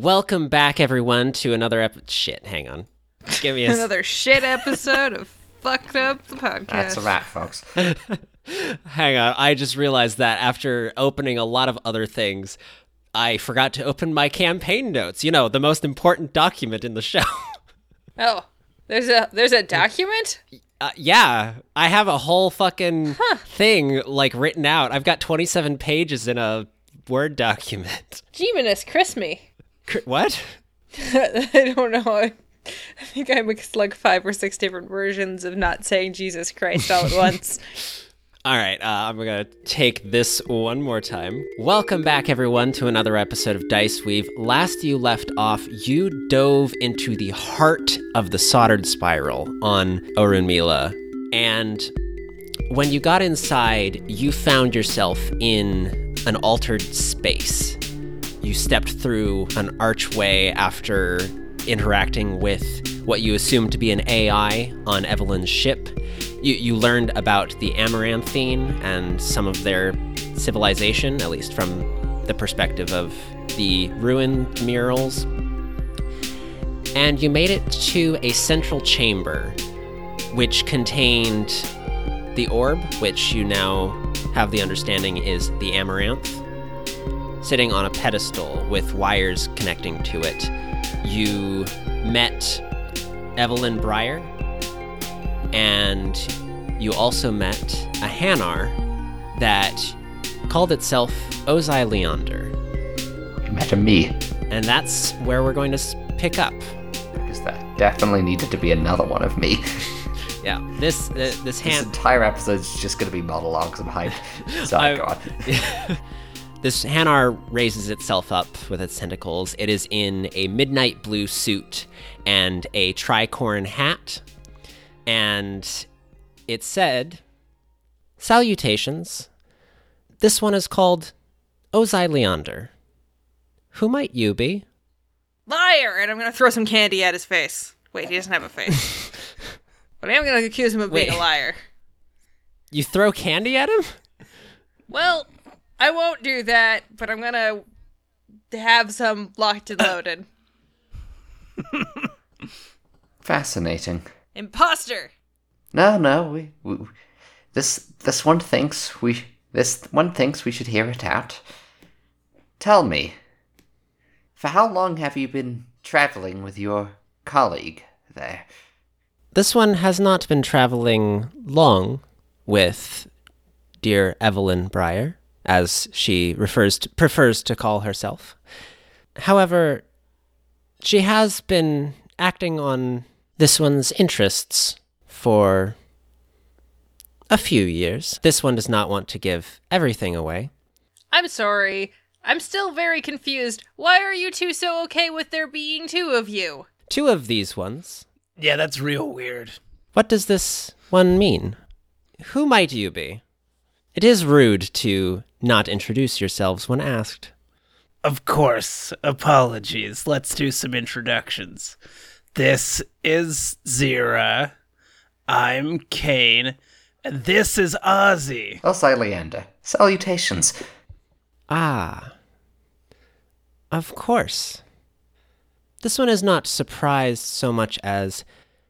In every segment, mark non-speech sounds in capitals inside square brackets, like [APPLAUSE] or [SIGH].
Welcome back, everyone, to another episode. Shit, hang on. Give me a s- Another shit episode of [LAUGHS] Fucked Up the Podcast. That's a wrap, folks. [LAUGHS] hang on. I just realized that after opening a lot of other things, I forgot to open my campaign notes. You know, the most important document in the show. [LAUGHS] Oh, there's a there's a document. Uh, yeah, I have a whole fucking thing like written out. I've got 27 pages in a Word document. Jeeminus, Chris me. What? [LAUGHS] I don't know. I, I think I mixed like five or six different versions of not saying Jesus Christ all at [LAUGHS] once. All right, uh, I'm gonna take this one more time. Welcome back, everyone, to another episode of Dice Weave. Last you left off, you dove into the heart of the soldered spiral on Orunmila, and when you got inside, you found yourself in an altered space. You stepped through an archway after interacting with what you assumed to be an AI on Evelyn's ship. You, you learned about the Amaranthine and some of their civilization, at least from the perspective of the ruined murals. And you made it to a central chamber, which contained the orb, which you now have the understanding is the Amaranth, sitting on a pedestal with wires connecting to it. You met Evelyn Breyer, and you also met a Hanar that called itself Ozai Leander. You met a me. And that's where we're going to pick up. Because that definitely needed to be another one of me. [LAUGHS] Yeah, this uh, this This Han entire episode's just gonna be monologues. I'm hyped. So, I- go on. [LAUGHS] this Hanar raises itself up with its tentacles. It is in a midnight blue suit and a tricorn hat, and it said, "Salutations. This one is called Ozai Leander. Who might you be?" Liar! And I'm gonna throw some candy at his face. Wait, he doesn't have a face. [LAUGHS] but I am gonna accuse him of being a liar. You throw candy at him? Well, I won't do that, but I'm gonna have some locked and loaded. [LAUGHS] Fascinating. Imposter! No, no, we, we this this one thinks we this one thinks we should hear it out. Tell me, for how long have you been traveling with your colleague there? This one has not been traveling long with dear Evelyn Breyer, as she refers to, prefers to call herself. However, she has been acting on this one's interests for a few years. This one does not want to give everything away. I'm sorry. I'm still very confused. Why are you two so okay with there being two of you? Two of these ones. Yeah, that's real weird. What does this one mean? Who might you be? It is rude to not introduce yourselves when asked. Of course, apologies. Let's do some introductions. This is Zira. I'm Kane. And this is Ozzy. Ozai Leander, salutations. Ah. Of course. This one is not surprised so much as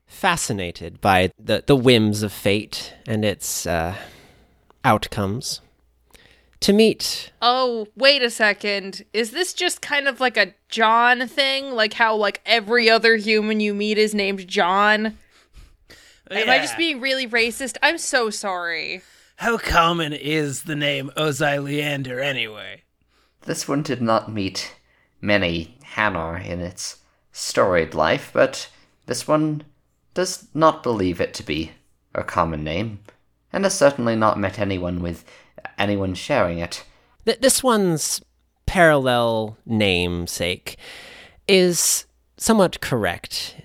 fascinated by the, the whims of fate and its uh, outcomes. To meet Oh, wait a second. Is this just kind of like a John thing? Like how like every other human you meet is named John? Am I just being really racist? I'm so sorry. How common is the name Ozai Leander anyway? This one did not meet many Hanar in its storied life, but this one does not believe it to be a common name, and has certainly not met anyone with anyone sharing it. Th- this one's parallel namesake is somewhat correct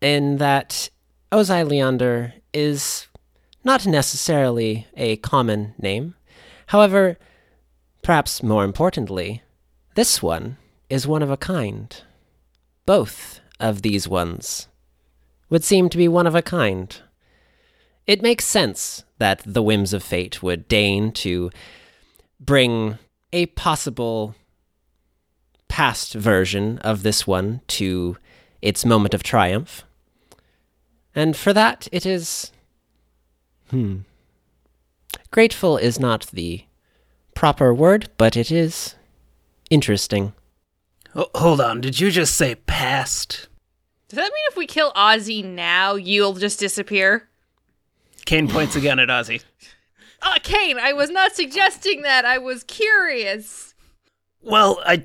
in that Ozai Leander is not necessarily a common name. However, perhaps more importantly, this one is one of a kind. Both of these ones would seem to be one of a kind. It makes sense that the whims of fate would deign to bring a possible past version of this one to its moment of triumph. And for that, it is. Hmm. Grateful is not the proper word, but it is interesting. Ho- hold on, did you just say past? Does that mean if we kill Ozzy now, you'll just disappear? Kane points again at Ozzy. Uh, Kane, I was not suggesting that. I was curious. Well, I,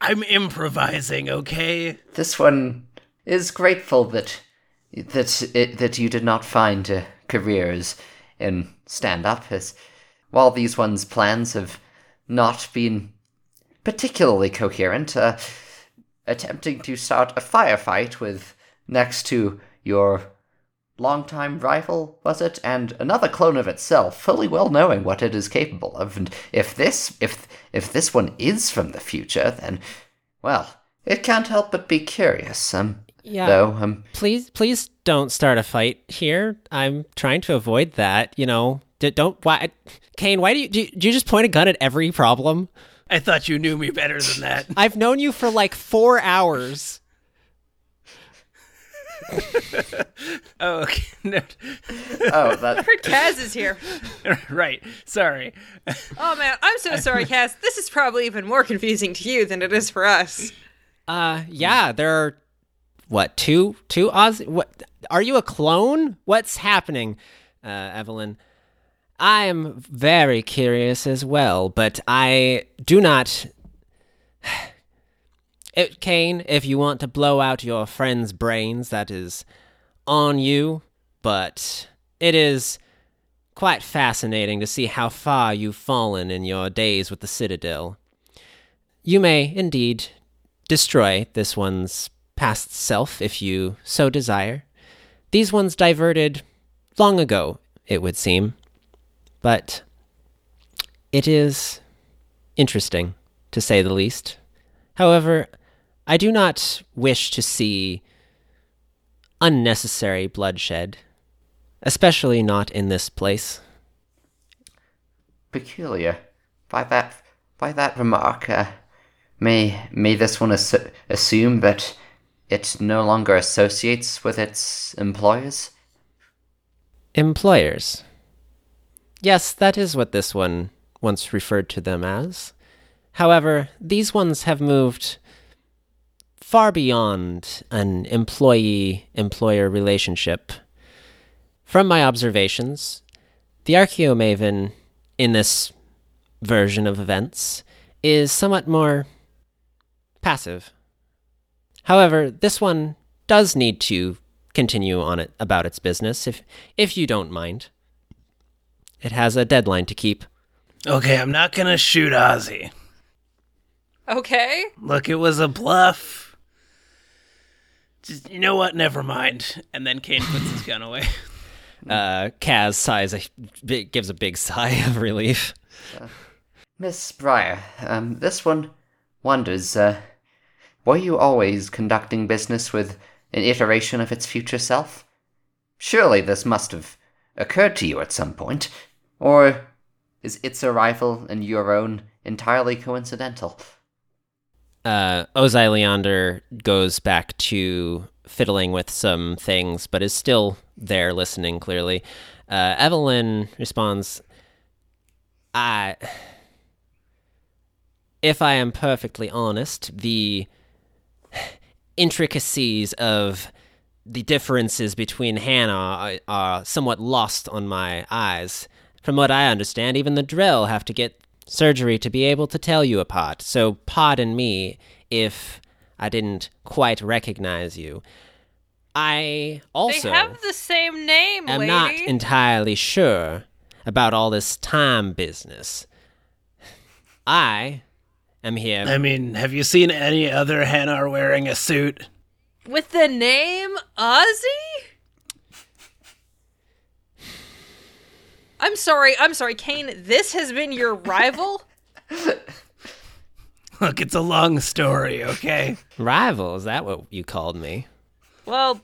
I'm improvising, okay? This one is grateful that that it, that you did not find uh, careers in stand up, as while these ones' plans have not been particularly coherent. Uh, attempting to start a firefight with next to your longtime rival, was it, and another clone of itself, fully well knowing what it is capable of. And if this, if if this one is from the future, then, well, it can't help but be curious. Um, Yeah. though, um, Please, please don't start a fight here. I'm trying to avoid that. You know, D- don't. Why, Kane? Why do you do, you do you just point a gun at every problem? I thought you knew me better than that. [LAUGHS] I've known you for like four hours. [LAUGHS] oh, okay. [LAUGHS] No. oh, that [LAUGHS] Heard Kaz is here. right. Sorry. Oh man, I'm so sorry, Kaz. This is probably even more confusing to you than it is for us. Uh, yeah, there are what two two Oz? What are you a clone? What's happening, uh, Evelyn? I am very curious as well, but I do not. It, Kane, if you want to blow out your friend's brains, that is on you, but it is quite fascinating to see how far you've fallen in your days with the Citadel. You may, indeed, destroy this one's past self if you so desire. These ones diverted long ago, it would seem. But it is interesting, to say the least. However, I do not wish to see unnecessary bloodshed, especially not in this place. peculiar. By that, by that remark, uh, may may this one assu- assume that it no longer associates with its employers? Employers. Yes, that is what this one once referred to them as. However, these ones have moved far beyond an employee employer relationship. From my observations, the Archaeomaven in this version of events is somewhat more passive. However, this one does need to continue on it about its business if if you don't mind. It has a deadline to keep. Okay, I'm not gonna shoot Ozzy. Okay. Look, it was a bluff. Just, you know what? Never mind. And then Kane puts his gun away. [LAUGHS] Uh, Kaz sighs a big, gives a big [LAUGHS] sigh of relief. Miss Breyer, um, this one wonders, uh, were you always conducting business with an iteration of its future self? Surely this must have occurred to you at some point, or is its arrival and your own entirely coincidental? Uh, Ozai Leander goes back to fiddling with some things, but is still there listening clearly. Uh, Evelyn responds, I. If I am perfectly honest, the intricacies of the differences between Hanar are, somewhat lost on my eyes. From what I understand, even the Drell have to get surgery to be able to tell you apart. So pardon me if I didn't quite recognize you. I also they have the same name, I'm not entirely sure about all this time business. I am here. I mean, have you seen any other Hanar wearing a suit? With the name Ozzy? I'm sorry, I'm sorry, Kane. This has been your rival? [LAUGHS] Look, it's a long story, okay? Rival, is that what you called me? well,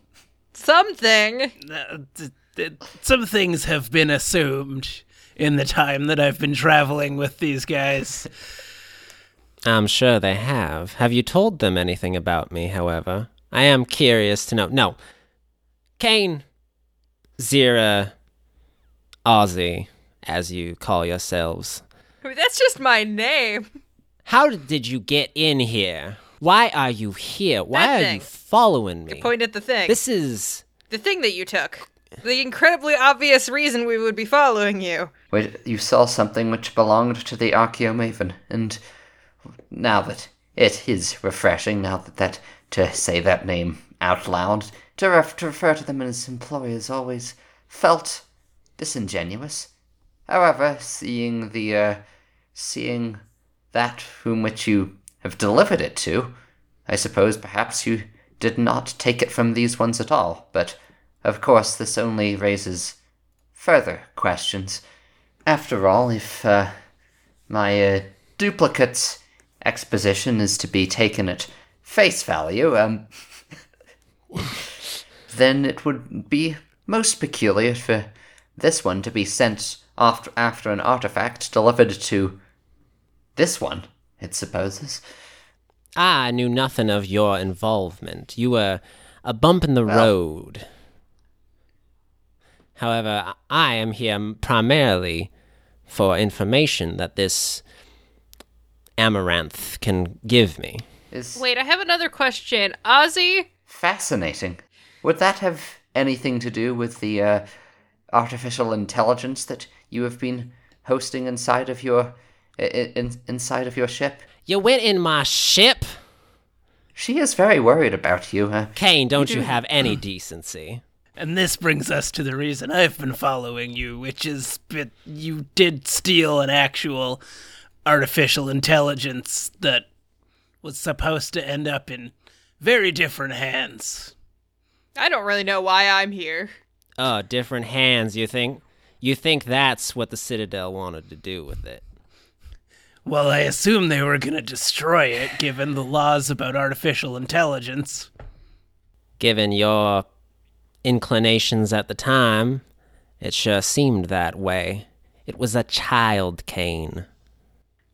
something. Uh, th- th- Some things have been assumed in the time that I've been traveling with these guys. I'm sure they have. Have you told them anything about me, however? I am curious to know. No. Kane, Zira, Ozzy, as you call yourselves. [LAUGHS] That's just my name. How did you get in here? Why are you here? Why are you following me? You Point at the thing. This is. the thing that you took. The incredibly obvious reason we would be following you. Wait, you saw something which belonged to the Archaeomaven, and now that it is refreshing, now that, that to say that name out loud, to, ref- to refer to them as employers always felt disingenuous. However, seeing the, uh, seeing that whom which you have delivered it to, I suppose perhaps you did not take it from these ones at all, but of course this only raises further questions. After all, if uh, my uh, duplicate exposition is to be taken at face value, um, [LAUGHS] then it would be most peculiar for this one to be sent after after an artifact delivered to this one. It supposes. I knew nothing of your involvement. You were a bump in the road. However, I am here primarily for information that this amaranth can give me. Is Wait, I have another question. Ozzy? fascinating. Would that have anything to do with the uh, artificial intelligence that you have been hosting inside of your i- i- in, inside of your ship? You went in my ship? She is very worried about you. Uh, Kane, don't you have any decency? And this brings us to the reason I've been following you, which is that you did steal an actual artificial intelligence that was supposed to end up in very different hands. I don't really know why I'm here. Oh, different hands, you think? You think that's what the Citadel wanted to do with it? Well, I assume they were going to destroy it, given the laws about artificial intelligence. Given your inclinations at the time, it sure seemed that way. It was a child, Kane.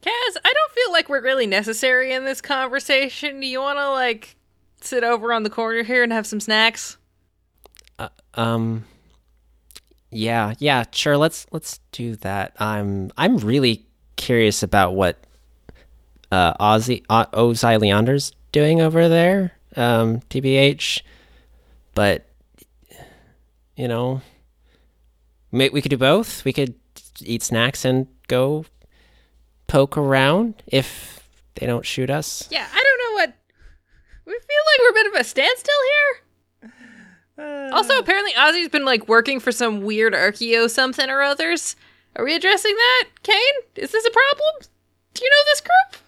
Kaz, I don't feel like we're really necessary in this conversation. Do you want to, like, sit over on the corner here and have some snacks? Um yeah, yeah, sure, let's let's do that. I'm I'm really curious about what uh Ozzy Ozzy Leander's doing over there. Um TBH. But you know, we could do both. We could eat snacks and go poke around if they don't shoot us. Yeah, I don't know what. We feel like we're a bit of a standstill here. Also, apparently, Ozzy's been like working for some weird archeo something or others. Are we addressing that, Kane? Is this a problem? Do you know this group?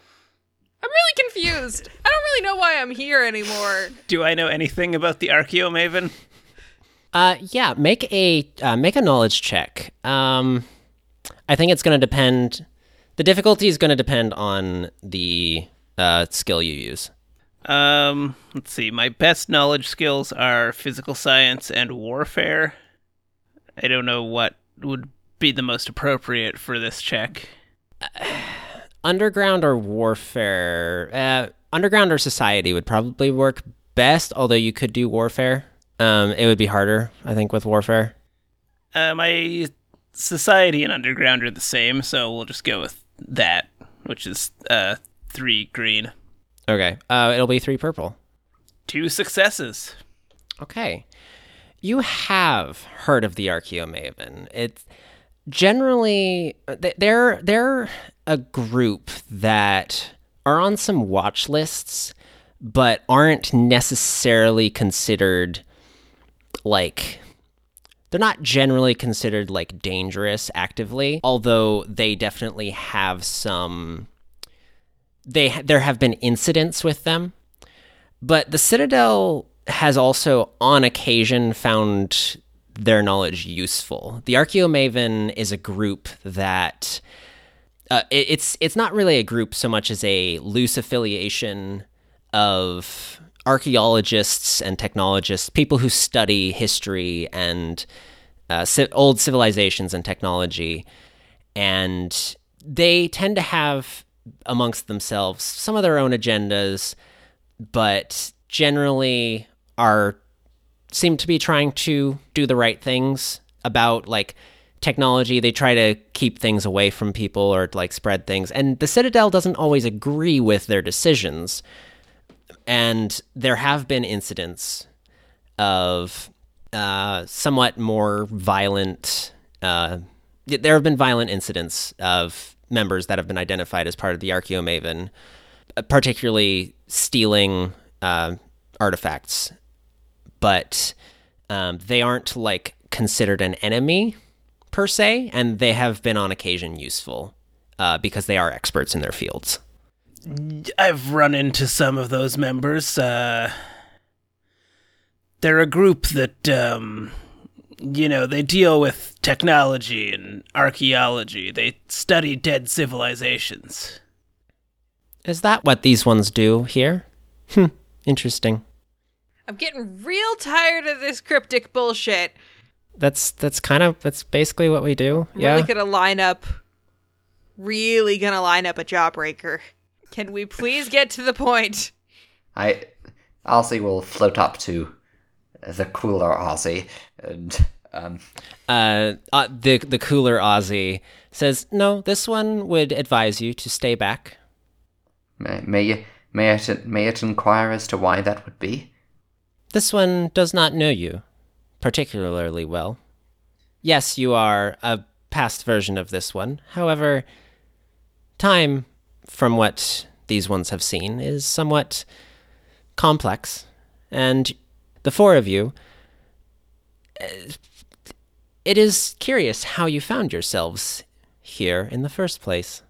I'm really confused. I don't really know why I'm here anymore. Do I know anything about the Archaeomaven? Uh, yeah, make a uh, make a knowledge check. Um, I think it's going to depend. The difficulty is going to depend on the uh, skill you use. Um, let's see. My best knowledge skills are physical science and warfare. I don't know what would be the most appropriate for this check. [SIGHS] Underground or warfare? Uh, underground or society would probably work best. Although you could do warfare. Um, it would be harder, I think, with warfare. Uh, my society and underground are the same, so we'll just go with that, which is uh three green, Okay. Uh, it'll be three purple. two successes. Okay. You have heard of the Archaeomaven. It's generally they're they're a group that are on some watch lists but aren't necessarily considered like they're not generally considered like dangerous actively, although they definitely have some they there have been incidents with them. But the Citadel has also, on occasion, found their knowledge useful. The Archaeomaven is a group that uh, it- it's it's not really a group so much as a loose affiliation of archaeologists and technologists, people who study history and uh, old civilizations and technology, and they tend to have amongst themselves some of their own agendas, but generally are seem to be trying to do the right things about like technology. They try to keep things away from people or like spread things. And the Citadel doesn't always agree with their decisions. And there have been incidents of uh, somewhat more violent. Uh, there have been violent incidents of members that have been identified as part of the Archaeomaven, uh, particularly stealing uh, artifacts. But um, they aren't like considered an enemy per se, and they have been on occasion useful uh, because they are experts in their fields. I've run into some of those members. Uh, they're a group that, um, you know, they deal with technology and archaeology. They study dead civilizations. Is that what these ones do here? Hmm, interesting. I'm getting real tired of this cryptic bullshit. That's that's kind of that's basically what we do. I'm yeah. really gonna line up. Really gonna line up a jawbreaker. Can we please get to the point? I Ozzy will float up to the cooler Ozzy and um uh, uh, the the cooler Ozzy says, "No, this one would advise you to stay back." may may, you, may it may it inquire as to why that would be? This one does not know you particularly well. Yes, you are a past version of this one. However, time, from what these ones have seen, is somewhat complex. And the four of you, uh, it is curious how you found yourselves here in the first place.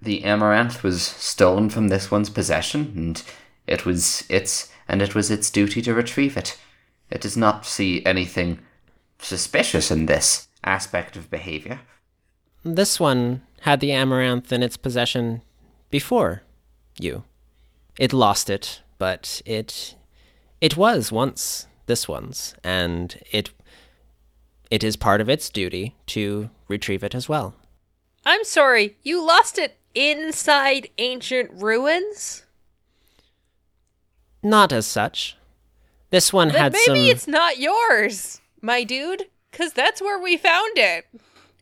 The amaranth was stolen from this one's possession, and it was its and it was its duty to retrieve it. It does not see anything suspicious in this aspect of behavior. This one had the amaranth in its possession before you. It lost it, but it it was once this one's, and it it is part of its duty to retrieve it as well. I'm sorry, you lost it inside ancient ruins? Not as such. This one Then had maybe some. Maybe it's not yours, my dude. Cause that's where we found it.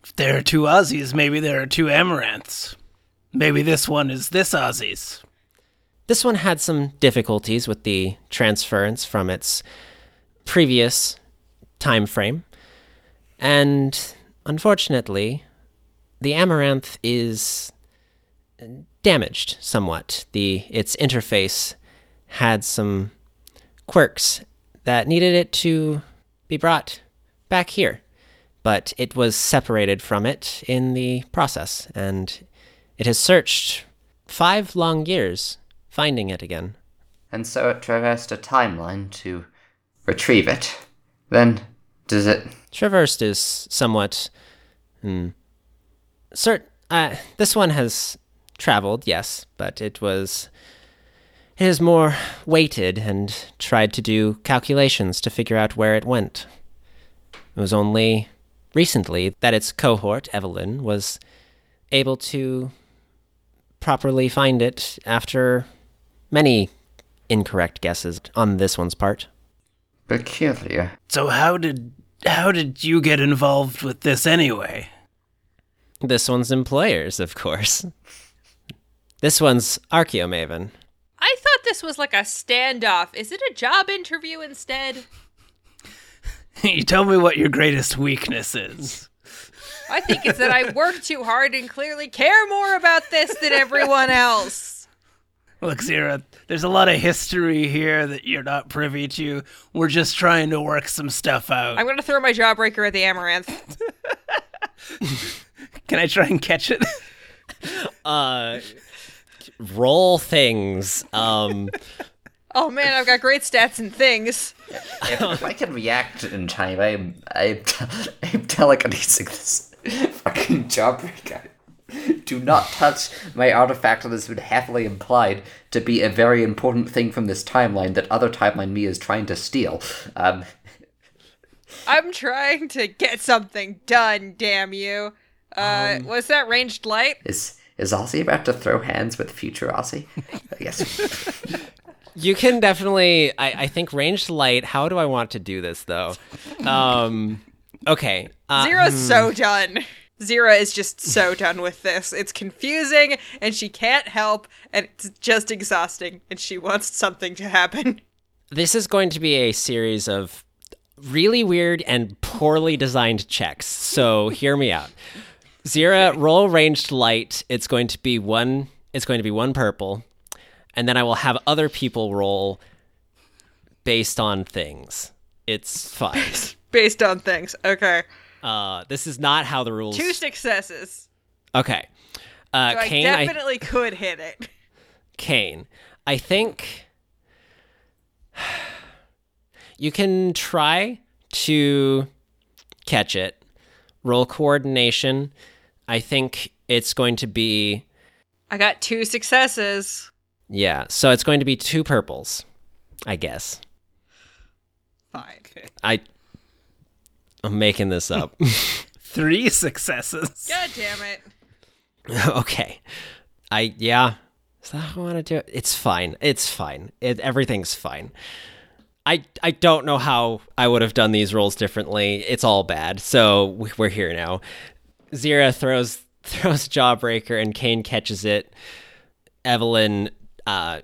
If there are two Ozzies, maybe there are two Amaranths. Maybe this one is this Ozzy's. This one had some difficulties with the transference from its previous time frame. And unfortunately, the amaranth is damaged somewhat. The its interface had some quirks that needed it to be brought back here. But it was separated from it in the process, and it has searched five long years finding it again. And so it traversed a timeline to retrieve it. Then, does it. Traversed is somewhat. Hmm. Cert. Uh, this one has traveled, yes, but it was. It is more weighted and tried to do calculations to figure out where it went. It was only recently that its cohort, Evelyn, was able to properly find it after many incorrect guesses on this one's part. peculiar? So how did how did you get involved with this anyway? This one's employers, of course. This one's Archaeomaven. I thought this was like a standoff. Is it a job interview instead? [LAUGHS] you tell me what your greatest weakness is. I think it's that I work too hard and clearly care more about this than everyone else. Look, Zira, there's a lot of history here that you're not privy to. We're just trying to work some stuff out. I'm gonna throw my jawbreaker at the amaranth. [LAUGHS] Can I try and catch it? [LAUGHS] Uh, roll things. Um, Oh man, I've got great stats and things. If, if I can react in time, I'm. I'm, [LAUGHS] I'm telekinesing this fucking jawbreaker. Do not touch my artifact that has been happily implied to be a very important thing from this timeline that other timeline me is trying to steal. Um, I'm trying to get something done, damn you. Uh, was that ranged light? is Is Ozzy about to throw hands with future Ozzy? [LAUGHS] yes. You can definitely. I, I think ranged light. How do I want to do this though? Um. Okay. Uh, Zira's so done. Zira is just so [LAUGHS] done with this. It's confusing and she can't help and it's just exhausting and she wants something to happen. this is going to be a series of really weird and poorly designed checks. So hear me out. Zira, roll ranged light. It's going to be one. It's going to be one purple, and then I will have other people roll based on things. It's fine. [LAUGHS] Based on things. Okay. Uh, this is not how the rules. Two successes. Okay. Uh, So I Kane, I, definitely could hit it. Kane, I think [SIGHS] you can try to catch it. Roll coordination. I think it's going to be I got two successes. yeah. So it's going to be two purples, I guess. Fine. I I'm making this up. [LAUGHS] Three successes. God damn it. [LAUGHS] okay. I yeah. Is that how I want to do it? It's fine. It's fine. It, everything's fine. I I don't know how I would have done these rolls differently. It's all bad. So we- we're here now. Zira throws [LAUGHS] throws Jawbreaker and Kane catches it. Evelyn uh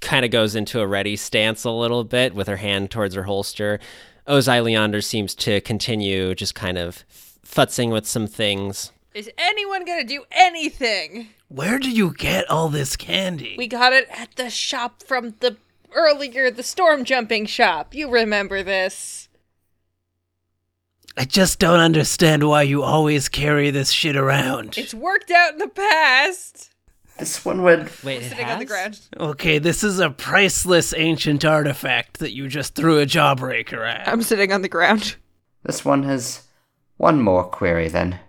kind of goes into a ready stance a little bit with her hand towards her holster. Ozai Leander seems to continue just kind of futzing with some things. Is anyone gonna do anything? Where do you get all this candy? We got it at the shop from the earlier, the storm jumping shop. You remember this. I just don't understand why you always carry this shit around. It's worked out in the past. This one would. Wait, it Sitting on the has? ground. Okay, this is a priceless ancient artifact that you just threw a jawbreaker at. I'm sitting on the ground. This one has one more query then.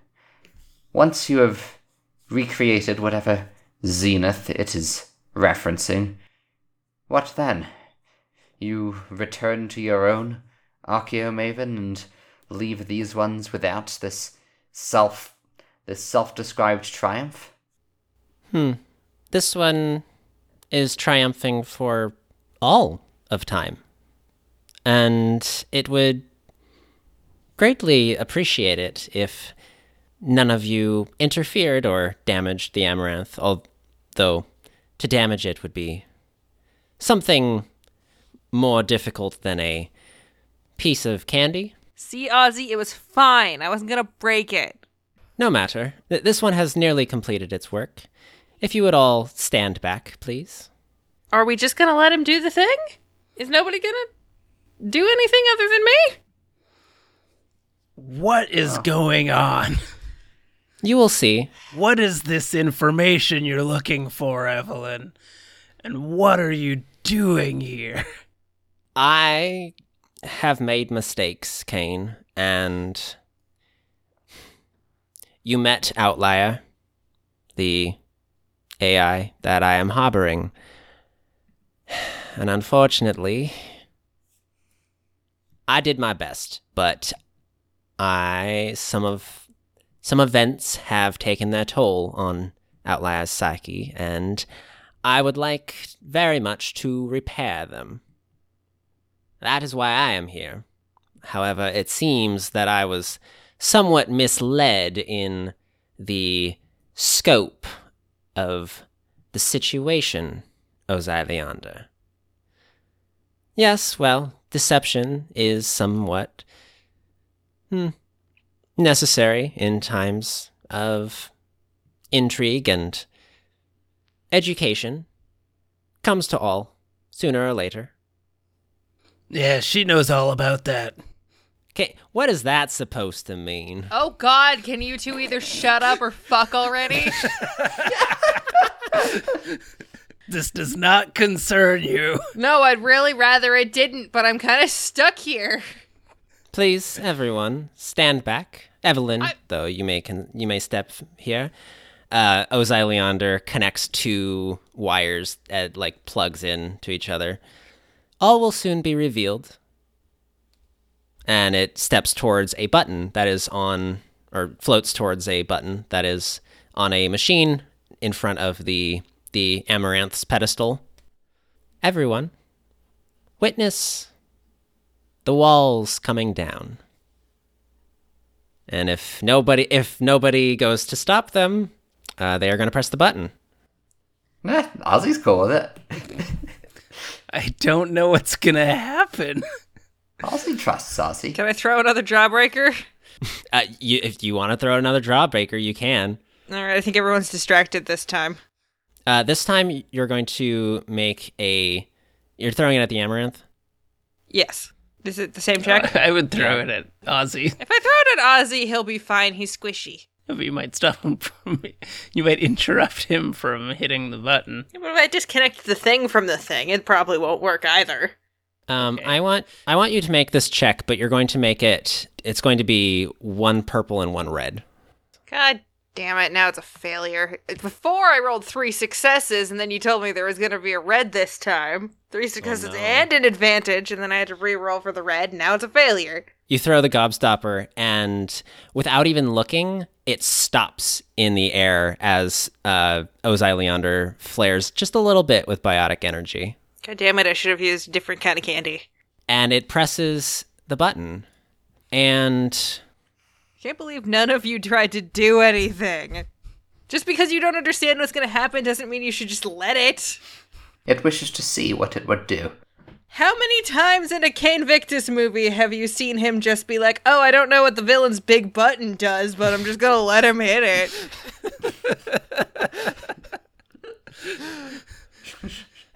Once you have recreated whatever zenith it is referencing, what then? You return to your own Archaeomaven and leave these ones without this self this self-described triumph? Hmm. This one is triumphing for all of time. And it would greatly appreciate it if none of you interfered or damaged the amaranth, although to damage it would be something more difficult than a piece of candy. See, Ozzy, it was fine. I wasn't gonna break it. No matter. This one has nearly completed its work. If you would all stand back, please. Are we just gonna let him do the thing? Is nobody gonna do anything other than me? What is going on? You will see. What is this information you're looking for, Evelyn? And what are you doing here? I have made mistakes, Kane, and you met Outlier, the AI that I am harboring. And unfortunately, I did my best, but I some of some events have taken their toll on Outlier's psyche, and I would like very much to repair them. That is why I am here. However, it seems that I was somewhat misled in the scope of the situation, Ozai Leander. Yes, well, deception is somewhat hmm, necessary in times of intrigue and education. Comes to all, sooner or later. Yeah, she knows all about that. Okay, what is that supposed to mean? Oh God, can you two either shut up or fuck already? [LAUGHS] This does not concern you. no, I'd really rather it didn't, but I'm kind of stuck here. Please, everyone, stand back. Evelyn, I- though, you may con- you may step here. Uh, Ozai Leander connects two wires and like plugs in to each other. All will soon be revealed. And it steps towards a button that is on, or floats towards a button that is on a machine in front of the the amaranth's pedestal. Everyone, witness the walls coming down. And if nobody if nobody goes to stop them, uh, they are going to press the button. Nah, Ozzy's cool with it. I don't know what's gonna happen. Ozzy trusts Ozzy. Can I throw another jawbreaker? [LAUGHS] Uh, you, if you want to throw another drawbreaker, you can. All right, I think everyone's distracted this time. Uh, this time, you're going to make a. You're throwing it at the amaranth. Yes. Is it the same check? [LAUGHS] I would throw it at Ozzy. if I throw it at Ozzy, he'll be fine. He's squishy. But [LAUGHS] you might stop him from. You might interrupt him from hitting the button. Yeah, But if I disconnect the thing from the thing, it probably won't work either. Um, I want I want you to make this check, but you're going to make it. It's going to be one purple and one red. God damn it, now it's a failure. Before I rolled three successes, and then you told me there was going to be a red this time. Three successes no. and an advantage, and then I had to re-roll for the red, and now it's a failure. You throw the gobstopper, and without even looking, it stops in the air as uh, Ozai Leander flares just a little bit with biotic energy, God damn it, I should have used a different kind of candy. and it presses the button, and Can't believe none of you tried to do anything. Just because you don't understand what's going to happen doesn't mean you should just let it. It wishes to see what it would do. How many times in a Kane Victus movie have you seen him just be like, oh, I don't know what the villain's big button does, but I'm just gonna let him hit it?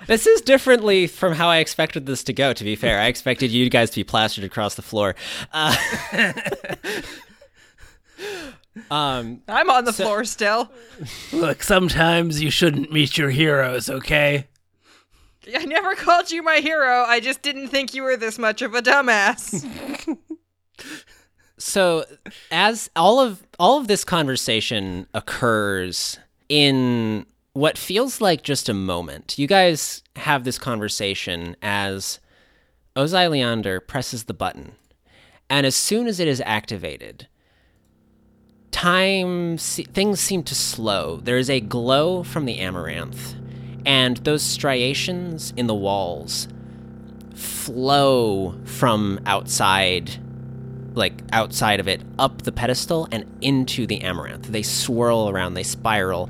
This is differently from how I expected this to go, to be fair. I expected you guys to be plastered across the floor. Uh, [LAUGHS] um, I'm on the floor still. Look, sometimes you shouldn't meet your heroes, okay? I never called you my hero. I just didn't think you were this much of a dumbass. [LAUGHS] so as all of all of this conversation occurs in what feels like just a moment. You guys have this conversation as Ozai Leander presses the button. And as soon as it is activated, time things seem to slow. There is a glow from the amaranth, and those striations in the walls flow from outside like outside of it up the pedestal and into the amaranth. They swirl around, they spiral.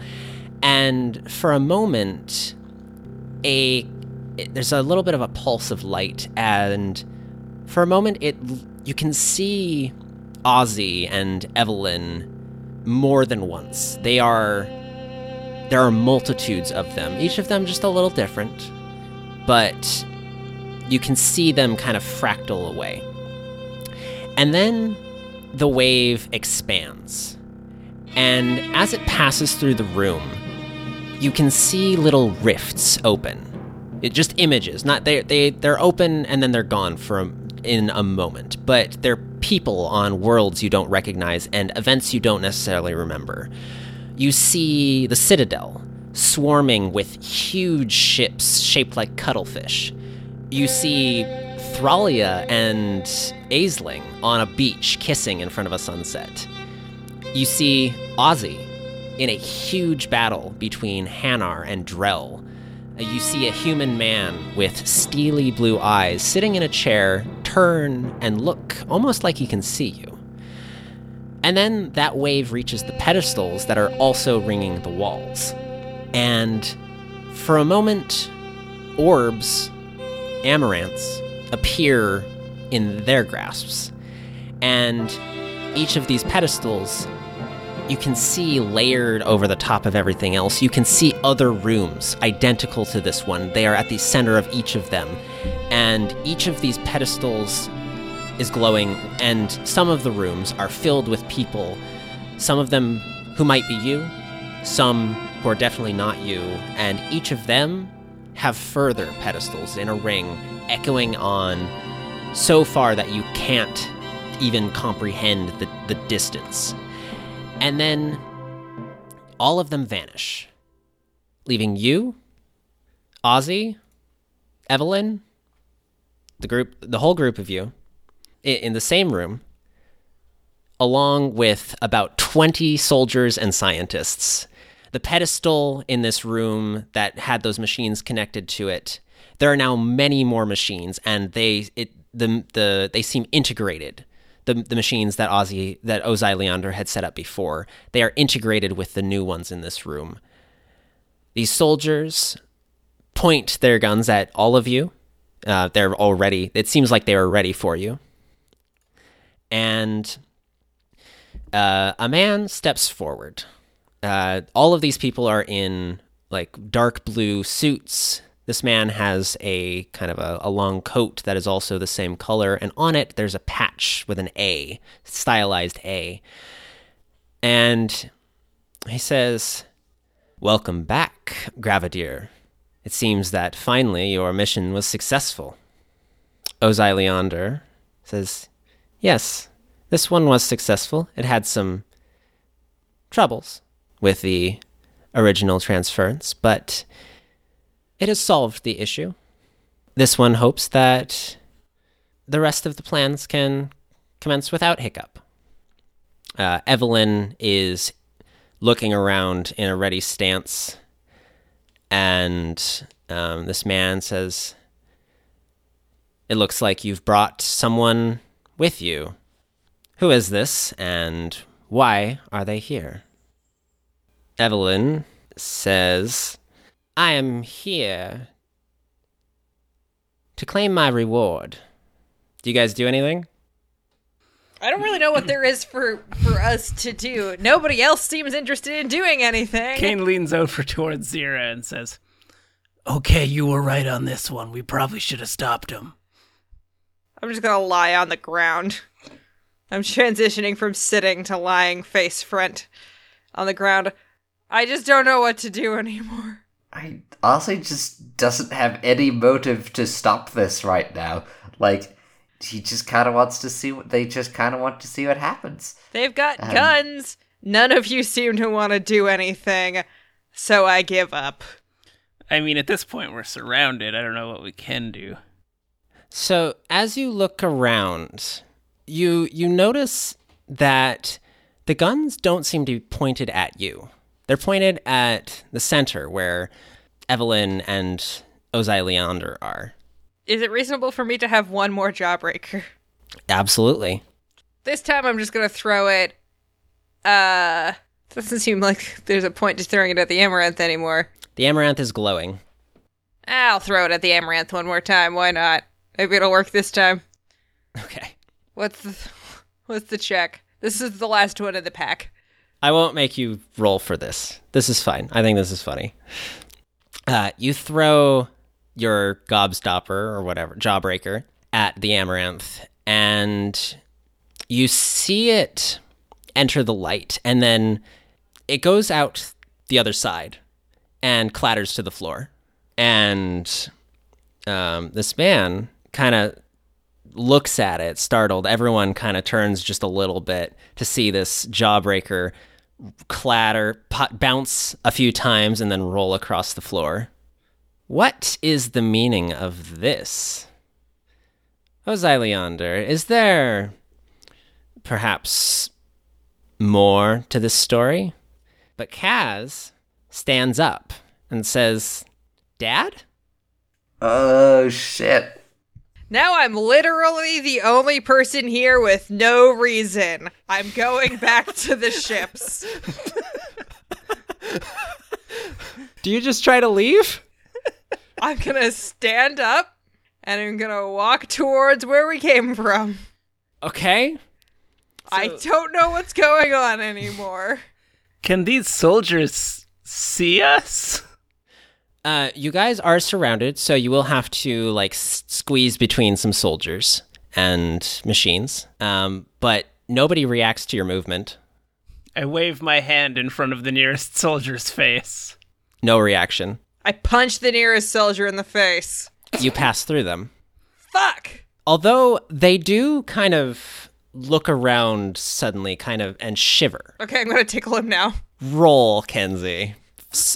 And for a moment a there's a little bit of a pulse of light and for a moment it you can see Ozzy and Evelyn more than once. They are there are multitudes of them, each of them just a little different, but you can see them kind of fractal away. And then the wave expands. And as it passes through the room, you can see little rifts open. It just images, not they they they're open and then they're gone for a, in a moment, but they're people on worlds you don't recognize and events you don't necessarily remember. You see the Citadel swarming with huge ships shaped like cuttlefish. You see Thralia and Aisling on a beach kissing in front of a sunset. You see Ozzy in a huge battle between Hanar and Drell. Uh, You see a human man with steely blue eyes sitting in a chair, turn and look almost like he can see you. And then that wave reaches the pedestals that are also ringing the walls. And for a moment, orbs, amaranths, appear in their grasps. And each of these pedestals you can see layered over the top of everything else. You can see other rooms identical to this one. They are at the center of each of them. And each of these pedestals is glowing, and some of the rooms are filled with people. Some of them who might be you, some who are definitely not you, and each of them have further pedestals in a ring, echoing on so far that you can't even comprehend the, the distance. And then all of them vanish, leaving you, Ozzy, Evelyn, the group, the whole group of you, in the same room, along with about 20 soldiers and scientists. the pedestal in this room that had those machines connected to it. There are now many more machines, and they it the the they seem integrated. The, the machines that Ozzy that Ozai Leander had set up before they are integrated with the new ones in this room. These soldiers point their guns at all of you. Uh, they're already. It seems like they are ready for you. And uh, a man steps forward. Uh, all of these people are in like dark blue suits. This man has a kind of a, a, long coat that is also the same color, and on it there's a patch with an A, stylized A. And he says, Welcome back, Gravadier. It seems that finally your mission was successful. Ozai Leander says, Yes, this one was successful. It had some troubles with the original transference, but it has solved the issue. This one hopes that the rest of the plans can commence without hiccup. Uh, Evelyn is looking around in a ready stance, and um, this man says, It looks like you've brought someone with you. Who is this, and why are they here? Evelyn says, I am here to claim my reward. Do you guys do anything? I don't really know what there is for for us to do. Nobody else seems interested in doing anything. Kane leans over towards Zira and says, "Okay, you were right on this one. We probably should have stopped him." I'm just gonna lie on the ground. I'm transitioning from sitting to lying face front on the ground. I just don't know what to do anymore. I honestly just doesn't have any motive to stop this right now. Like he just kind of wants to see what they just kind of want to see what happens. They've got um, guns. None of you seem to want to do anything, so I give up. I mean, at this point we're surrounded. I don't know what we can do. So, as you look around, you you notice that the guns don't seem to be pointed at you. They're pointed at the center where Evelyn and Ozai Leander are. Is it reasonable for me to have one more jawbreaker? Absolutely. This time I'm just gonna throw it. Uh, doesn't seem like there's a point to throwing it at the amaranth anymore. The amaranth is glowing. I'll throw it at the amaranth one more time. Why not? Maybe it'll work this time. Okay. What's the what's the check? This is the last one in the pack. I won't make you roll for this. This is fine. I think this is funny. Uh, you throw your gobstopper or whatever jawbreaker at the amaranth, and you see it enter the light, and then it goes out the other side and clatters to the floor. And um, this man kind of looks at it, startled. Everyone kind of turns just a little bit to see this jawbreaker clatter, pot, bounce a few times, and then roll across the floor. What is the meaning of this? Oh, Leander, is there perhaps more to this story? But Kaz stands up and says, Dad? Oh, shit. Now I'm literally the only person here with no reason. I'm going back to the ships. Do you just try to leave? I'm gonna stand up and I'm gonna walk towards where we came from. Okay. So... I don't know what's going on anymore. Can these soldiers see us? Uh, you guys are surrounded, so you will have to like s- squeeze between some soldiers and machines. Um, but nobody reacts to your movement. I wave my hand in front of the nearest soldier's face. No reaction. I punch the nearest soldier in the face. You pass through them. Fuck! Although they do kind of look around suddenly, kind of, and shiver. Okay, I'm gonna tickle him now. Roll, Kenzie.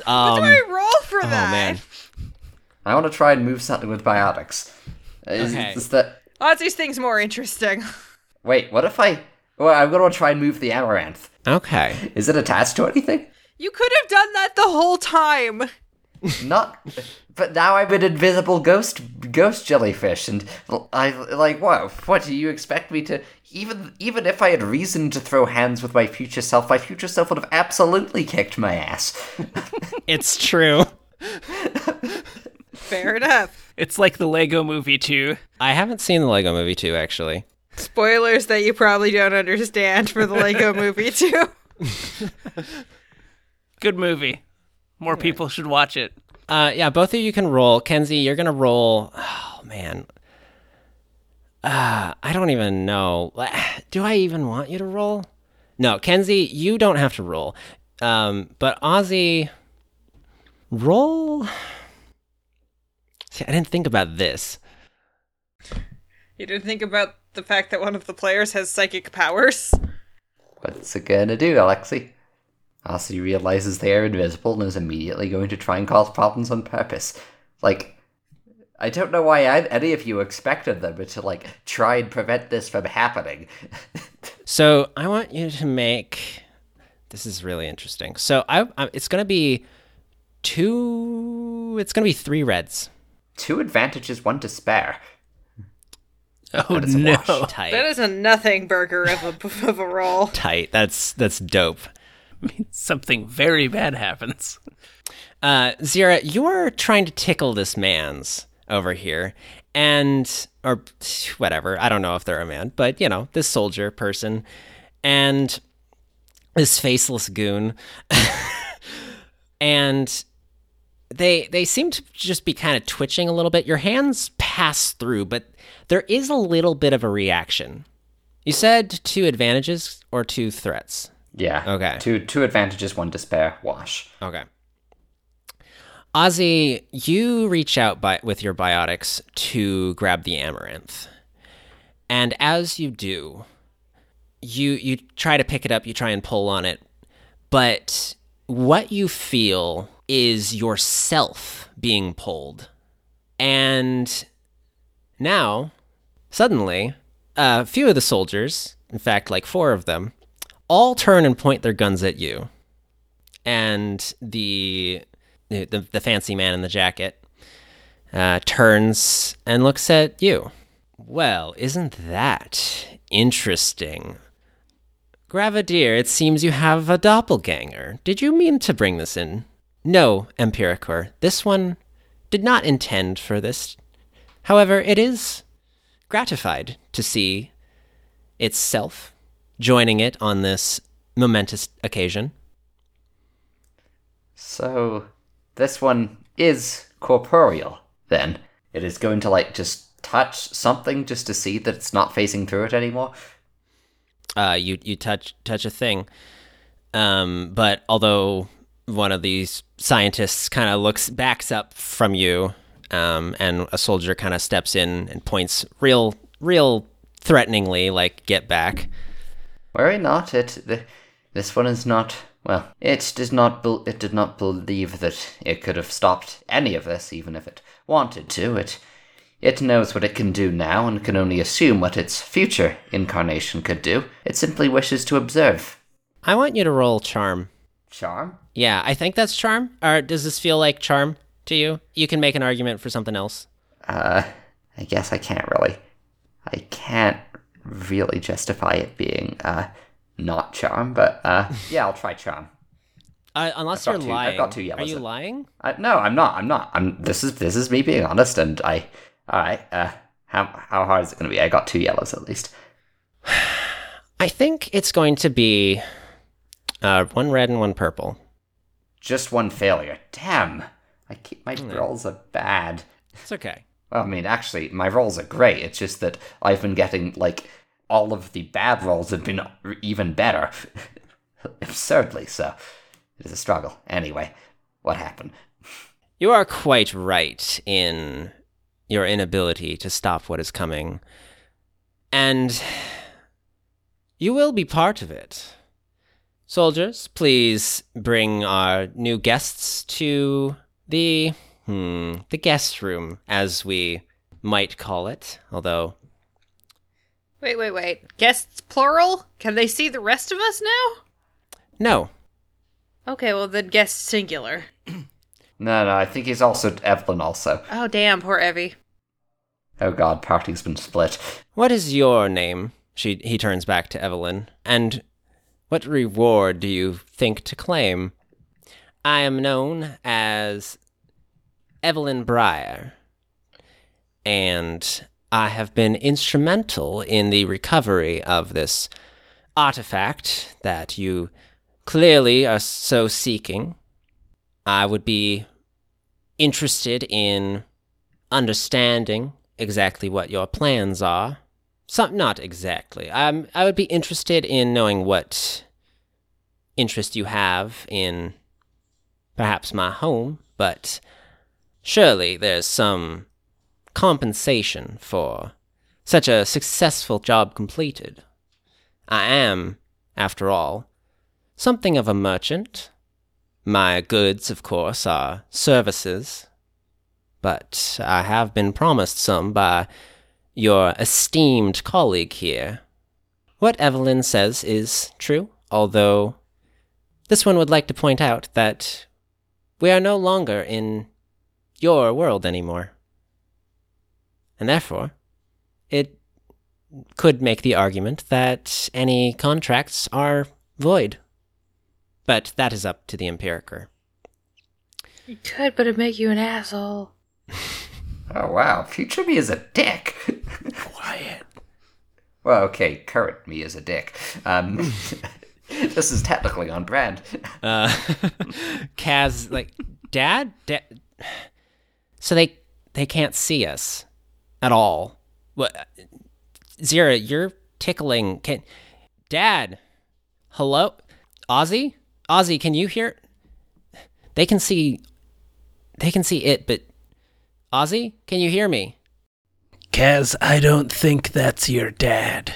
Um, what do I roll for oh, that? man. I want to try and move something with biotics. Is, Okay. is that... Ozzy's thing's more interesting. [LAUGHS] Wait, what if I... Well, I'm going to try and move the amaranth. Okay. Is it attached to anything? You could have done that the whole time. Not, [LAUGHS] but now I'm an invisible ghost ghost jellyfish, and I like what? What do you expect me to? Even even if I had reason to throw hands with my future self, my future self would have absolutely kicked my ass. [LAUGHS] It's true. Fair enough. It's like the Lego movie too. I haven't seen the Lego movie 2, actually. Spoilers that you probably don't understand for the Lego [LAUGHS] movie too. Good movie. More people should watch it. Uh, yeah, both of you can roll. Kenzie, you're gonna roll. Oh man, uh, I don't even know. [SIGHS] Do I even want you to roll? No, Kenzie, you don't have to roll. Um, but Ozzy, roll. [SIGHS] See, I didn't think about this. You didn't think about the fact that one of the players has psychic powers? What's it gonna do, Alexei? Ozzy realizes they are invisible and is immediately going to try and cause problems on purpose. Like, I don't know why I, any of you expected them to, like, try and prevent this from happening. [LAUGHS] So I want you to make. This is really interesting. So I, I it's gonna be two. It's gonna be three reds. Two advantages, one to spare. Oh That is a no. Tight. That is a nothing burger of a of a roll. tight. That's that's dope. [LAUGHS] Something very bad happens. Uh, Zira, you're trying to tickle this man's over here, and or whatever. I don't know if they're a man, but you know this soldier person, and this faceless goon, [LAUGHS] and they they seem to just be kind of twitching a little bit. Your hands pass through, but there is a little bit of a reaction. You said two advantages or two threats. Yeah. Okay. Two two advantages, one spare. Wash. Okay. Ozzy, you reach out by, with your biotics to grab the amaranth. And as you do, you you try to pick it up, you try and pull on it, but what you feel is yourself being pulled. And now, suddenly, a few of the soldiers, in fact, like four of them, all turn and point their guns at you and the the, the fancy man in the jacket uh, turns and looks at you. Well, isn't that interesting? Gravadier, it seems you have a doppelganger. Did you mean to bring this in? No, Empiricor. This one did not intend for this. However, it is gratified to see itself joining it on this momentous occasion. So this one is corporeal. Then it is going to like just touch something just to see that it's not facing through it anymore. uh, you you touch touch a thing. Um, but although one of these scientists kind of looks backs up from you, um, and a soldier kind of steps in and points real real threateningly, like get back. Worry not. It th- this one is not. Well, it does not. Bel it did not believe that it could have stopped any of this, even if it wanted to. It it knows what it can do now and can only assume what its future incarnation could do. It simply wishes to observe. I want you to roll charm. Charm. Yeah, I think that's charm. Or does this feel like charm to you? You can make an argument for something else. Uh, I guess I can't really. I can't really justify it being uh not charm, but uh [LAUGHS] yeah, I'll try charm. Uh, unless I've you're two- I've got two yellows. Are you lying? Uh, no, I'm not. I'm not. I'm. This is this is me being honest, and I. All right. Uh, how how hard is it going to be? I got two yellows at least. [SIGHS] I think it's going to be uh, one red and one purple. Just one failure. Damn. I keep my rolls are bad. It's okay. I mean, actually, my roles are great. It's just that I've been getting like all of the bad roles have been even better, [LAUGHS] absurdly so. It is a struggle. Anyway, what happened? You are quite right in your inability to stop what is coming. And you will be part of it. Soldiers, please bring our new guests to the hmm, the guest room as we might call it, although Wait, wait, wait. Guests plural? Can they see the rest of us now? no. Okay, well then guess singular. No, no, I think he's also Evelyn also. Oh damn, poor Evie. Oh god, party's been split. What is your name? She he turns back to Evelyn. And what reward do you think to claim? I am known as Evelyn Breyer, and I have been instrumental in the recovery of this artifact that you clearly are so seeking. I would be interested in understanding exactly what your plans are. Some, not exactly. Um, I would be interested in knowing what interest you have in perhaps my home, but surely there's some compensation for such a successful job completed. I am, after all, something of a merchant. My goods, of course, are services, but I have been promised some by your esteemed colleague here. What Evelyn says is true, although this one would like to point out that we are no longer in your world anymore. And therefore, it could make the argument that any contracts are void. But that is up to the empiricer. It could, but it'd make you an asshole. [LAUGHS] Oh wow, future me is a dick. [LAUGHS] Quiet. well, okay, current me is a dick. Um, [LAUGHS] this is technically on brand. Uh, Kaz, like, Dad, Dad. So they they can't see us at all. What, Zira, you're tickling. Can, Dad, hello, Ozzy, Ozzy, can you hear? They can see. They can see it, but Ozzy, can you hear me? Kaz, I don't think that's your dad.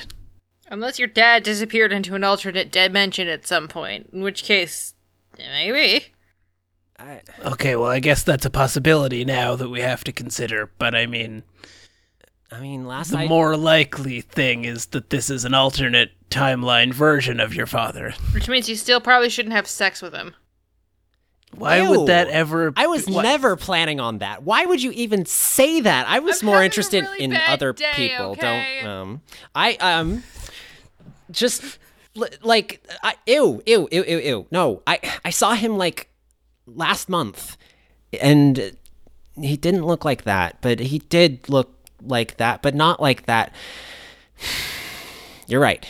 Unless your dad disappeared into an alternate dimension at some point, in which case, maybe. I, Okay, well, I guess that's a possibility now that we have to consider, but I mean, I mean, last the I more likely thing is that this is an alternate timeline version of your father. Which means you still probably shouldn't have sex with him. Why Ew. would that ever I was what? never planning on that. Why would you even say that? I was I'm more interested really in other day, people. okay? Don't um I um just like I ew ew ew ew ew. No, I I saw him like last month and he didn't look like that, but he did look like that, but not like that. [SIGHS] You're right.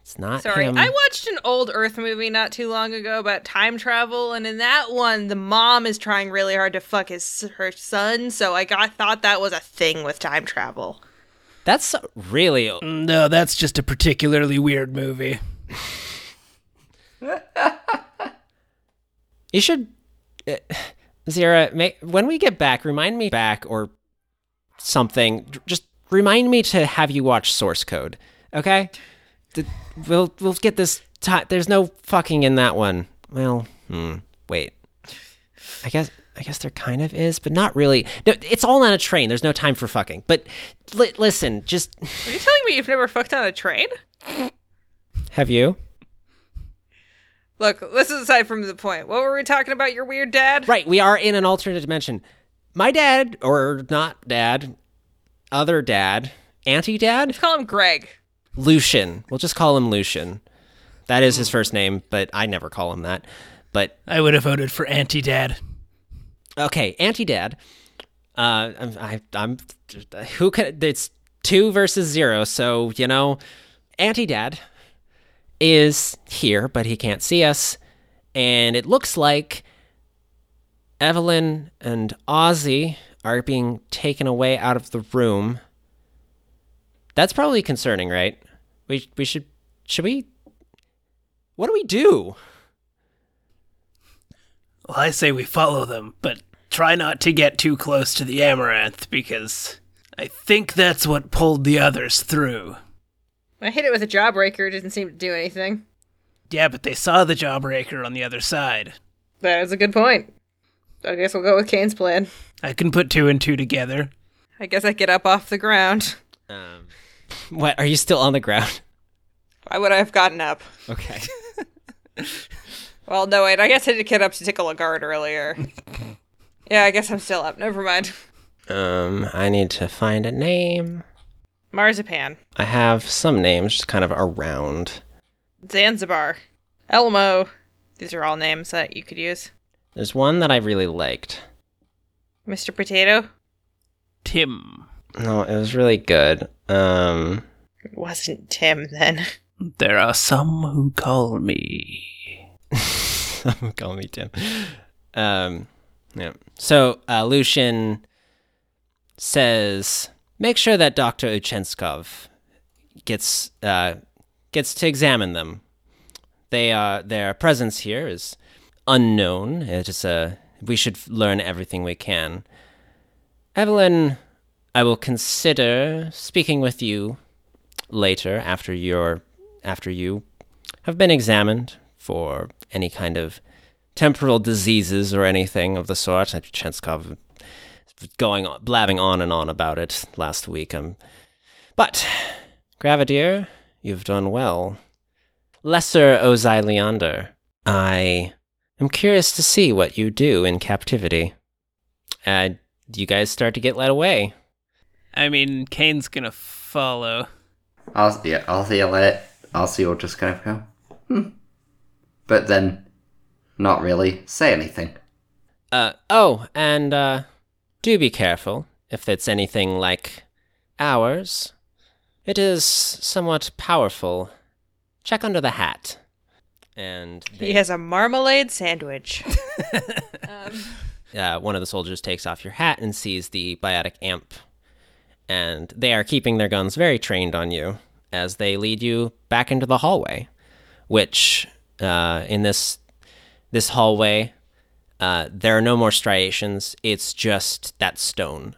It's not Sorry, him. I watched an old Earth movie not too long ago about time travel, and in that one, the mom is trying really hard to fuck his her son. So I got thought that was a thing with time travel. That's really No, that's just a particularly weird movie. [LAUGHS] You should, Zira. May, when we get back, remind me back or something. Just remind me to have you watch Source Code. Okay, we'll we'll get this. Ti- There's no fucking in that one. Well, hmm. Wait. I guess I guess there kind of is, but not really. No, it's all on a train. There's no time for fucking. But li- listen, just Are you telling me you've never fucked on a train? have you? Look, this is aside from the point. What were we talking about? Your weird dad? Right, we are in an alternate dimension. My dad, or not dad, other dad, anti dad, Let's call him Greg. Lucian. We'll just call him Lucian. That is his first name, but I never call him that. But I would have voted for anti dad. okay, anti dad. Uh, I'm, I, I'm. Who could? It's two versus zero, so you know, anti dad is here, but he can't see us, and it looks like Evelyn and Ozzy are being taken away out of the room. That's probably concerning, right? We we should should we? What do we do? Well, I say we follow them, but try not to get too close to the amaranth because I think that's what pulled the others through. I hit it with a jawbreaker. It didn't seem to do anything. Yeah, but they saw the jawbreaker on the other side. That is a good point. I guess we'll go with Kane's plan. I can put two and two together. I guess I get up off the ground. Um, what are you still on the ground? Why would I have gotten up? Okay. [LAUGHS] Well, no, wait. I guess I did get up to tickle a guard earlier. [LAUGHS] yeah, I guess I'm still up. Never mind. Um, I need to find a name. Marzipan. I have some names just kind of around. Zanzibar. Elmo. These are all names that you could use. There's one that I really liked. Mr. Potato. Tim. No, it was really good. Um, It wasn't Tim then. [LAUGHS] There are some who call me. [LAUGHS] Some call me Tim. Um, yeah. So uh, Lucian says, make sure that Doctor Uchenskov gets uh, gets to examine them. They are their presence here is unknown. It is a we should learn everything we can. Evelyn, I will consider speaking with you later after your after you have been examined for any kind of temporal diseases or anything of the sort. Chenskov going on, blabbing on and on about it last week. Um, but, Gravadier, you've done well. Lesser Ozai Leander, I am curious to see what you do in captivity. Uh, you guys start to get led away. I mean, Kane's gonna follow. I'll yeah, I'll see let I'll see will just kind of go. Hmm. But then not really say anything. Uh, oh, and uh, do be careful if it's anything like ours. It is somewhat powerful. Check under the hat. And they, He has a marmalade sandwich. [LAUGHS] uh, one of the soldiers takes off your hat and sees the biotic amp. And they are keeping their guns very trained on you as they lead you back into the hallway, which uh, in this this hallway uh, there are no more striations. It's just that stone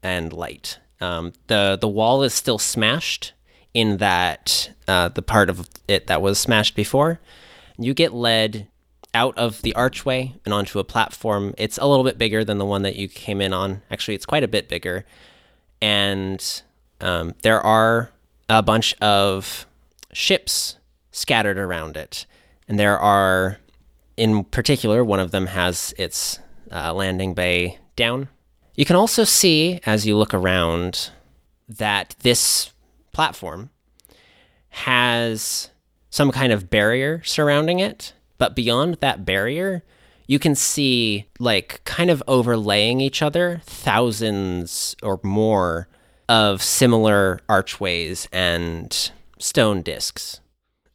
and light. Um, the the wall is still smashed in that uh, the part of it that was smashed before. You get led out of the archway and onto a platform. It's a little bit bigger than the one that you came in on. Actually, it's quite a bit bigger. And um, there are a bunch of ships scattered around it. And there are, in particular, one of them has its uh, landing bay down. You can also see, as you look around, that this platform has some kind of barrier surrounding it. But beyond that barrier, you can see, like, kind of overlaying each other, thousands or more of similar archways and stone discs.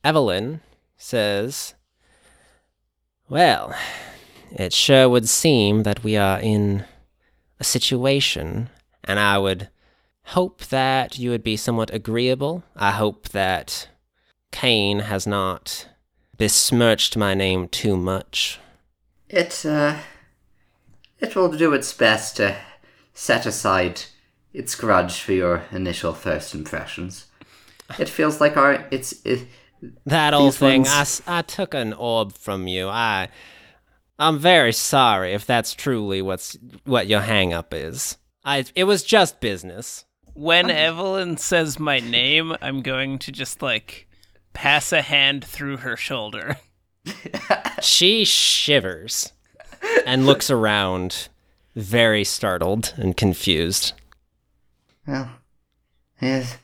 Evelyn says, Well, it sure would seem that we are in a situation, and I would hope that you would be somewhat agreeable. I hope that Kane has not besmirched my name too much. It uh it will do its best to set aside its grudge for your initial first impressions. It feels like our it's it, That old These thing, ones- I, s- I took an orb from you. I, I'm very sorry if that's truly what's what your hang up is. I, it was just business. When Evelyn says my name, I'm going to just like pass a hand through her shoulder. [LAUGHS] She shivers and looks around, very startled and confused. well yes,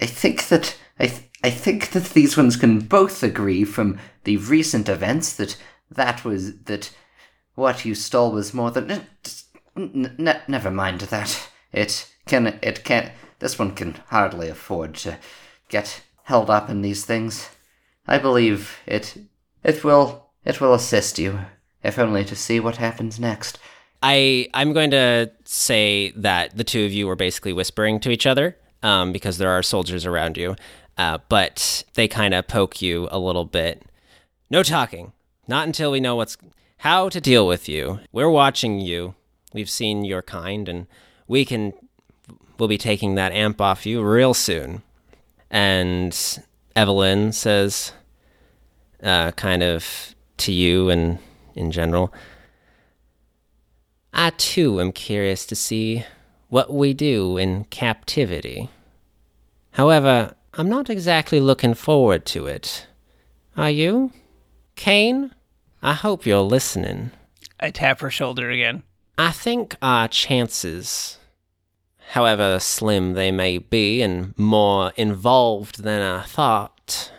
I think that I th- I think that these ones can both agree from the recent events that that was that what you stole was more than n- n- never mind that. It can it can this one can hardly afford to get held up in these things. I believe it it will it will assist you if only to see what happens next. I I'm going to say that the two of you were basically whispering to each other um, because there are soldiers around you, uh, but they kind of poke you a little bit. No talking, not until we know what's how to deal with you. We're watching you. We've seen your kind, and we can we'll be taking that amp off you real soon. And Evelyn says, uh, kind of to you and in general. I too am curious to see what we do in captivity. However, I'm not exactly looking forward to it. Are you? Kane? I hope you're listening. I tap her shoulder again. I think our chances, however slim they may be and more involved than I thought,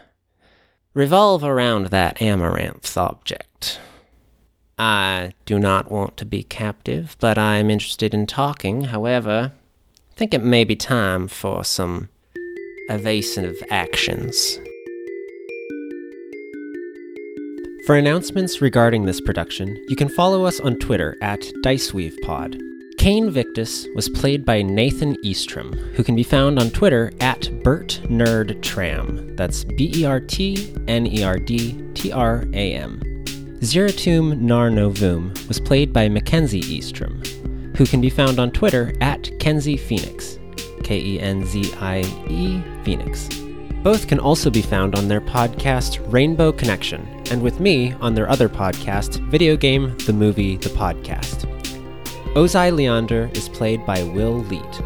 revolve around that amaranth object. I do not want to be captive, but I am interested in talking. However, I think it may be time for some evasive actions. For announcements regarding this production, you can follow us on Twitter at DiceweavePod. Kane Victus was played by Nathan Eastrom, who can be found on Twitter at Bert Nerd That's B E R T N E R D T R A M. Zeratum Nar Novum was played by Mackenzie Eastrom, who can be found on Twitter at Kenzie Phoenix. K E N Z I E Phoenix. Both can also be found on their podcast Rainbow Connection, and with me on their other podcast, Video Game, the Movie, the Podcast. Ozai Leander is played by Will Leet.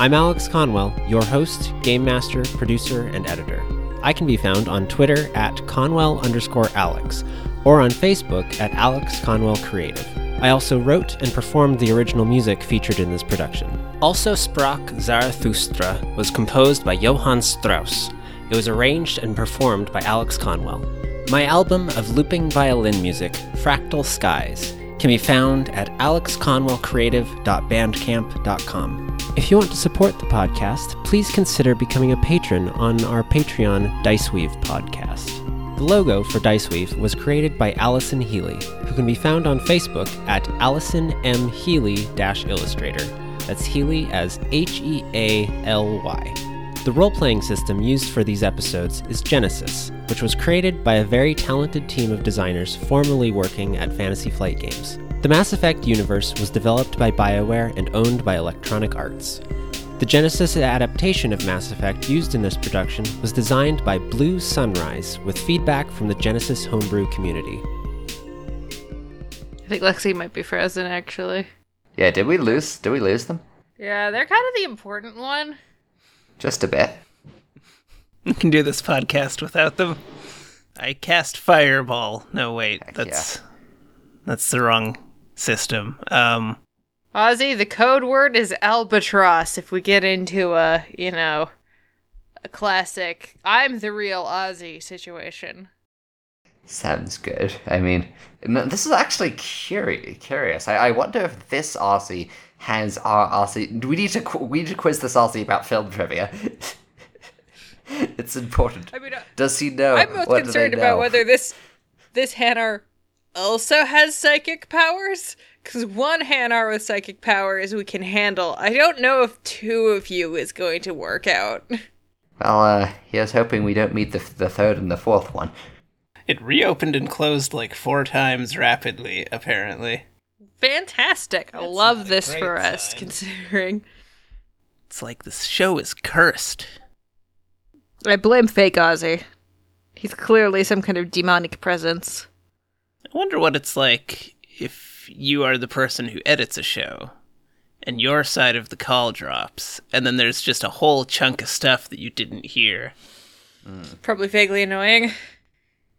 I'm Alex Conwell, your host, game master, producer, and editor. I can be found on Twitter at Conwell underscore Alex, or on Facebook at Alex Conwell Creative. I also wrote and performed the original music featured in this production. Also Sprach Zarathustra was composed by Johann Strauss. It was arranged and performed by Alex Conwell. My album of looping violin music, Fractal Skies, can be found at alexconwellcreative.bandcamp.com. If you want to support the podcast, please consider becoming a patron on our Patreon Diceweave podcast. The logo for Diceweave was created by Allison Healy, who can be found on Facebook at Allison M. Healy Illustrator. That's Healy as H E A L Y. The role playing system used for these episodes is Genesys, which was created by a very talented team of designers formerly working at Fantasy Flight Games. The Mass Effect universe was developed by BioWare and owned by Electronic Arts. The Genesys adaptation of Mass Effect used in this production was designed by Blue Sunrise with feedback from the Genesys homebrew community. I think Lexi might be frozen, actually. Yeah, did we lose? Did we lose them? Yeah, they're kind of the important one. Just a bit. We can do this podcast without them. I cast fireball. No, wait, Heck that's that's the wrong system. Um, Ozzy, the code word is albatross if we get into a, you know, a classic I'm the real Ozzy situation. Sounds good. I mean, this is actually curi- curious. I, I wonder if this Ozzy has our Ozzy. We need to qu- we need to quiz this Ozzy about film trivia. [LAUGHS] it's important. I mean, uh, Does he know? I'm most concerned about whether this this Hanar also has psychic powers. Because one Hanar with psychic powers we can handle. I don't know if two of you is going to work out. Well, uh, here's hoping we don't meet the the third and the fourth one. It reopened and closed like four times rapidly. Apparently, Fantastic. I That's love this great for us, considering. it's like this show is cursed. I blame fake Ozzy. He's clearly some kind of demonic presence. I wonder what it's like if you are the person who edits a show and your side of the call drops, and then there's just a whole chunk of stuff that you didn't hear. Hmm. Probably vaguely annoying.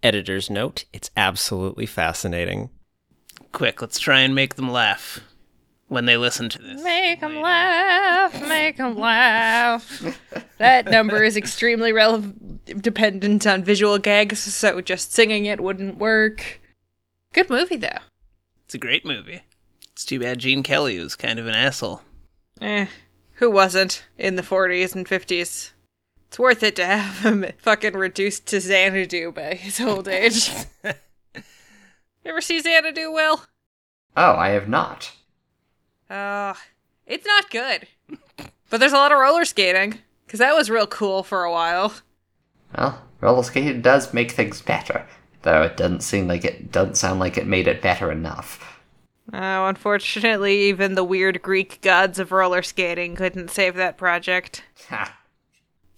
Editor's note it's absolutely fascinating. Quick, let's try and make them laugh when they listen to this. Make them laugh, make them laugh. that number is extremely relevant, dependent on visual gags, so just singing it wouldn't work. Good movie, though. It's a great movie. It's too bad Gene Kelly was kind of an asshole. Eh, who wasn't in the 40s and 50s? It's worth it to have him fucking reduced to Xanadu by his old age. [LAUGHS] Ever see Xanadu, Will? Oh, I have not. Uh, it's not good. But there's a lot of roller skating, because that was real cool for a while. Well, roller skating does make things better, though it doesn't seem like it doesn't sound like it made it better enough. Oh, unfortunately, even the weird Greek gods of roller skating couldn't save that project. Ha.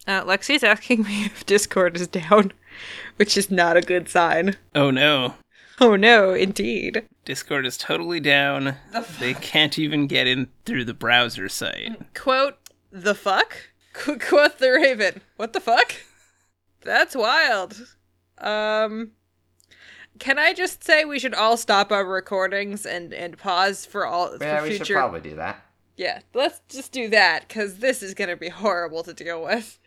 Uh, Lexi's asking me if Discord is down, which is not a good sign. Oh no. Oh no, indeed. Discord is totally down. They can't even get in through the browser site. Quote, the fuck? Qu- quote the Raven. What the fuck? That's wild. Um, Can I just say we should all stop our recordings and and pause for all Yeah, for we future? should probably do that. Yeah, let's just do that because this is gonna be horrible to deal with.